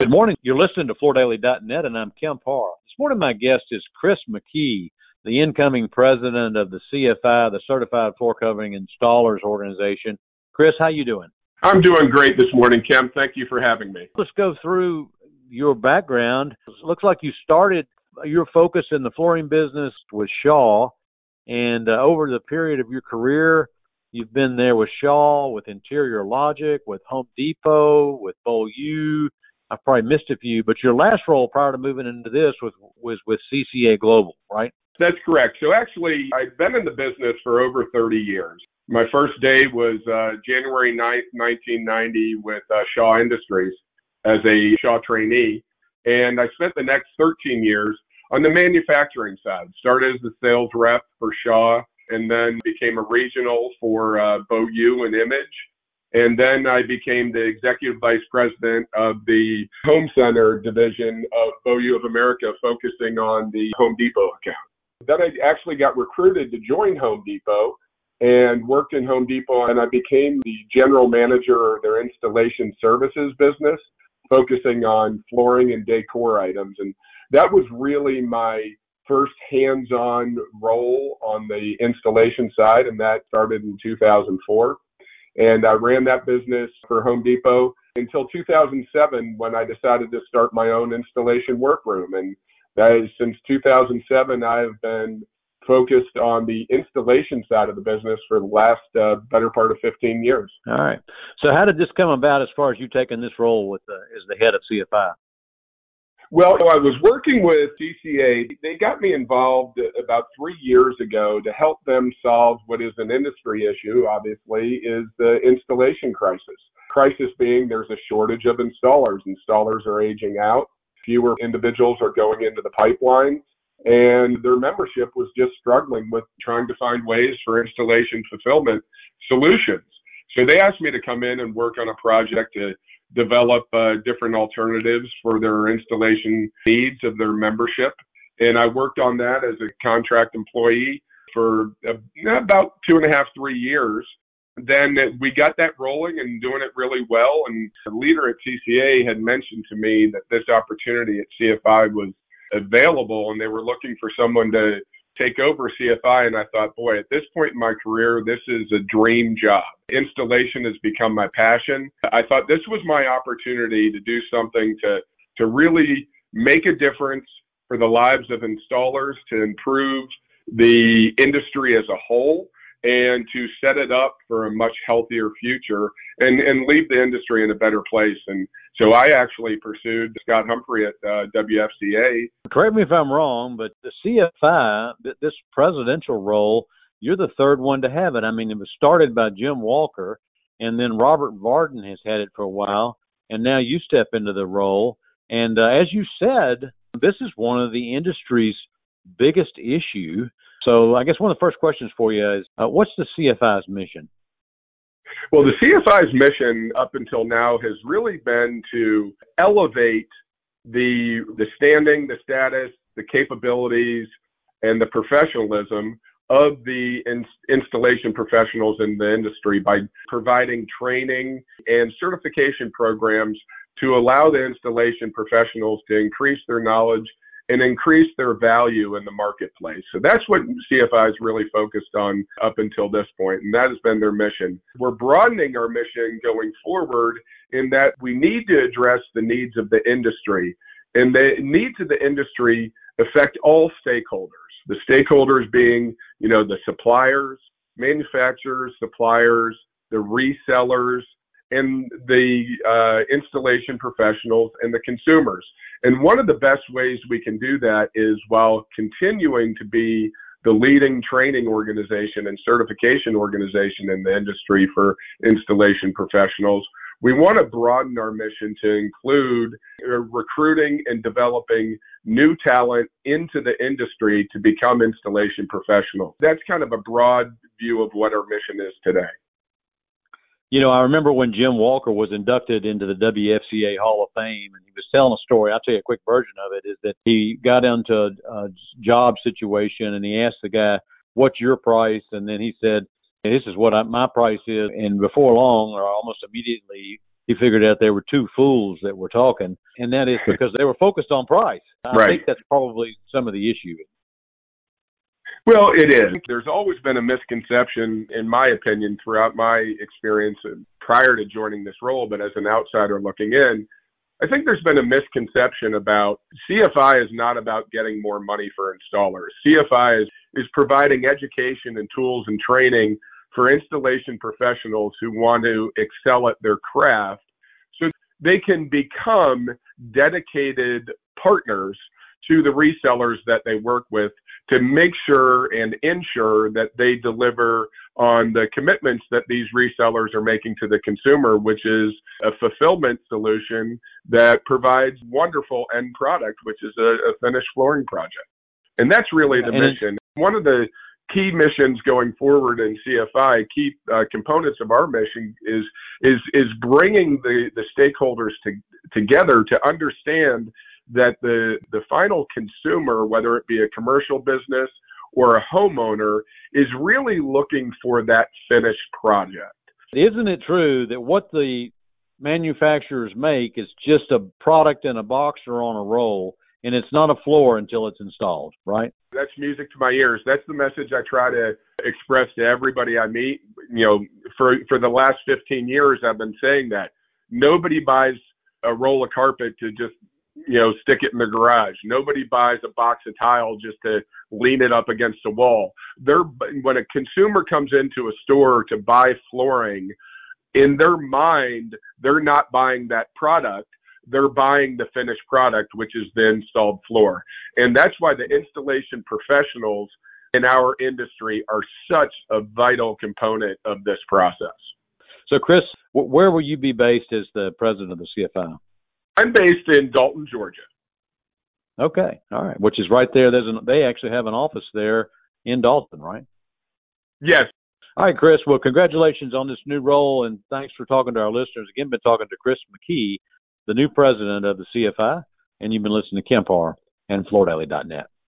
Good morning. You're listening to FloorDaily.net, and I'm Kemp Harr. This morning, my guest is Chris McKee, the incoming president of the CFI, the Certified Floor Covering Installers Organization. Chris, how you doing? I'm doing great this morning, Kemp. Thank you for having me. Let's go through your background. It looks like you started your focus in the flooring business with Shaw, and uh, over the period of your career, you've been there with Shaw, with Interior Logic, with Home Depot, with Beaulieu I've probably missed a few, but your last role prior to moving into this was was with CCA Global, right? That's correct. So actually, I've been in the business for over 30 years. My first day was uh, January 9th, 1990, with uh, Shaw Industries as a Shaw trainee, and I spent the next 13 years on the manufacturing side. Started as a sales rep for Shaw, and then became a regional for uh, Beaulieu and Image and then I became the executive vice president of the home center division of Beaulieu of America, focusing on the Home Depot account. Then I actually got recruited to join Home Depot and worked in Home Depot, and I became the general manager of their installation services business, focusing on flooring and decor items. And that was really my first hands on role on the installation side, and that started in 2004 and I ran that business for Home Depot until 2007 when I decided to start my own installation workroom. And that is since 2007, I've been focused on the installation side of the business for the last uh, better part of 15 years. All right. So how did this come about as far as you taking this role with uh, as the head of CFI? Well, I was working with CCA. They got me involved about three years ago to help them solve what is an industry issue, obviously, is the installation crisis. Crisis being there's a shortage of installers. Installers are aging out. Fewer individuals are going into the pipeline and their membership was just struggling with trying to find ways for installation fulfillment solutions. So they asked me to come in and work on a project to develop uh, different alternatives for their installation needs of their membership. And I worked on that as a contract employee for uh, about two and a half, three years. Then we got that rolling and doing it really well. And the leader at CCA had mentioned to me that this opportunity at CFI was available and they were looking for someone to take over CFI, and I thought, boy, at this point in my career, this is a dream job. Installation has become my passion. I thought this was my opportunity to do something to to really make a difference for the lives of installers, to improve the industry as a whole and to set it up for a much healthier future and, and leave the industry in a better place. And so I actually pursued Scott Humphrey at uh, WFCA. Correct me if I'm wrong, but the CFI, this presidential role, you're the third one to have it. I mean, it was started by Jim Walker, and then Robert Varden has had it for a while, and now you step into the role. And uh, as you said, this is one of the industry's biggest issue so I guess one of the first questions for you is, uh, what's the CFI's mission? Well, the CFI's mission up until now has really been to elevate the the standing, the status, the capabilities, and the professionalism of the in, installation professionals in the industry by providing training and certification programs to allow the installation professionals to increase their knowledge and increase their value in the marketplace. So that's what CFI is really focused on up until this point, and that has been their mission. We're broadening our mission going forward in that we need to address the needs of the industry, and the needs of the industry affect all stakeholders. The stakeholders being, you know, the suppliers, manufacturers, suppliers, the resellers, and the uh, installation professionals and the consumers. And one of the best ways we can do that is while continuing to be the leading training organization and certification organization in the industry for installation professionals. We want to broaden our mission to include uh, recruiting and developing new talent into the industry to become installation professionals. That's kind of a broad view of what our mission is today. You know, I remember when Jim Walker was inducted into the WFCA Hall of Fame, and he was telling a story. I'll tell you a quick version of it. Is that he got into a, a job situation, and he asked the guy, "What's your price?" And then he said, "This is what I, my price is." And before long, or almost immediately, he figured out there were two fools that were talking, and that is because they were focused on price. I right. think that's probably some of the issue. Well, it is. There's always been a misconception, in my opinion, throughout my experience prior to joining this role, but as an outsider looking in, I think there's been a misconception about CFI is not about getting more money for installers. CFI is, is providing education and tools and training for installation professionals who want to excel at their craft so they can become dedicated partners to the resellers that they work with to make sure and ensure that they deliver on the commitments that these resellers are making to the consumer, which is a fulfillment solution that provides wonderful end product, which is a, a finished flooring project. And that's really the mission. One of the key missions going forward in CFI, key uh, components of our mission is is is bringing the the stakeholders to, together to understand that the the final consumer, whether it be a commercial business or a homeowner, is really looking for that finished project. Isn't it true that what the manufacturers make is just a product in a box or on a roll, and it's not a floor until it's installed, right? That's music to my ears. That's the message I try to express to everybody I meet. You know, for for the last 15 years, I've been saying that nobody buys a roll of carpet to just you know, stick it in the garage. Nobody buys a box of tile just to lean it up against a wall. They're when a consumer comes into a store to buy flooring, in their mind, they're not buying that product. They're buying the finished product, which is the installed floor. And that's why the installation professionals in our industry are such a vital component of this process. So, Chris, where will you be based as the president of the CFI? I'm based in Dalton, Georgia. Okay, all right. Which is right there. There's an, they actually have an office there in Dalton, right? Yes. All right, Chris. Well, congratulations on this new role, and thanks for talking to our listeners. Again, been talking to Chris McKee, the new president of the CFI, and you've been listening to Kemp Harr and FloorDaily.net.